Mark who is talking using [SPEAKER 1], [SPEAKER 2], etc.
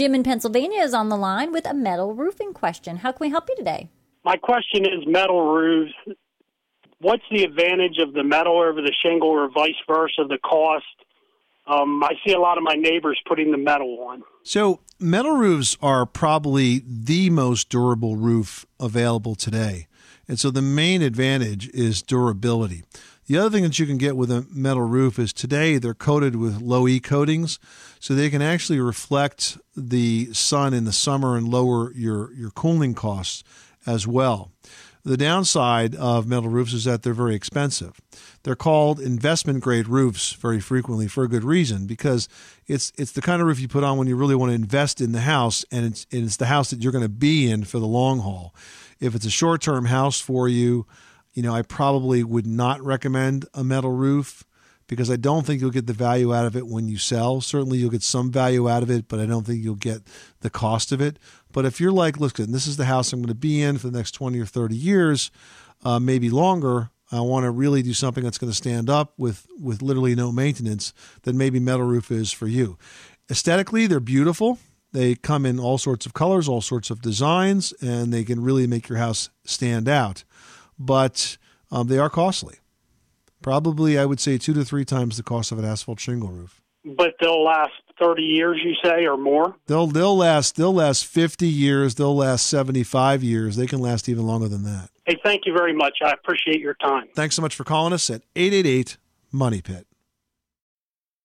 [SPEAKER 1] Jim in Pennsylvania is on the line with a metal roofing question. How can we help you today?
[SPEAKER 2] My question is metal roofs. What's the advantage of the metal over the shingle or vice versa, the cost? Um, I see a lot of my neighbors putting the metal on.
[SPEAKER 3] So, metal roofs are probably the most durable roof available today. And so, the main advantage is durability. The other thing that you can get with a metal roof is today they're coated with low E coatings, so they can actually reflect the sun in the summer and lower your, your cooling costs as well. The downside of metal roofs is that they're very expensive. They're called investment grade roofs very frequently for a good reason because it's it's the kind of roof you put on when you really want to invest in the house and it's and it's the house that you're going to be in for the long haul. If it's a short term house for you, you know, I probably would not recommend a metal roof because I don't think you'll get the value out of it when you sell. Certainly, you'll get some value out of it, but I don't think you'll get the cost of it. But if you're like, listen, this is the house I'm going to be in for the next 20 or 30 years, uh, maybe longer, I want to really do something that's going to stand up with, with literally no maintenance, then maybe metal roof is for you. Aesthetically, they're beautiful. They come in all sorts of colors, all sorts of designs, and they can really make your house stand out. But um, they are costly. Probably, I would say two to three times the cost of an asphalt shingle roof.
[SPEAKER 2] But they'll last thirty years, you say, or more.
[SPEAKER 3] They'll they'll last they'll last fifty years. They'll last seventy five years. They can last even longer than that.
[SPEAKER 2] Hey, thank you very much. I appreciate your time.
[SPEAKER 3] Thanks so much for calling us at eight eight eight Money Pit.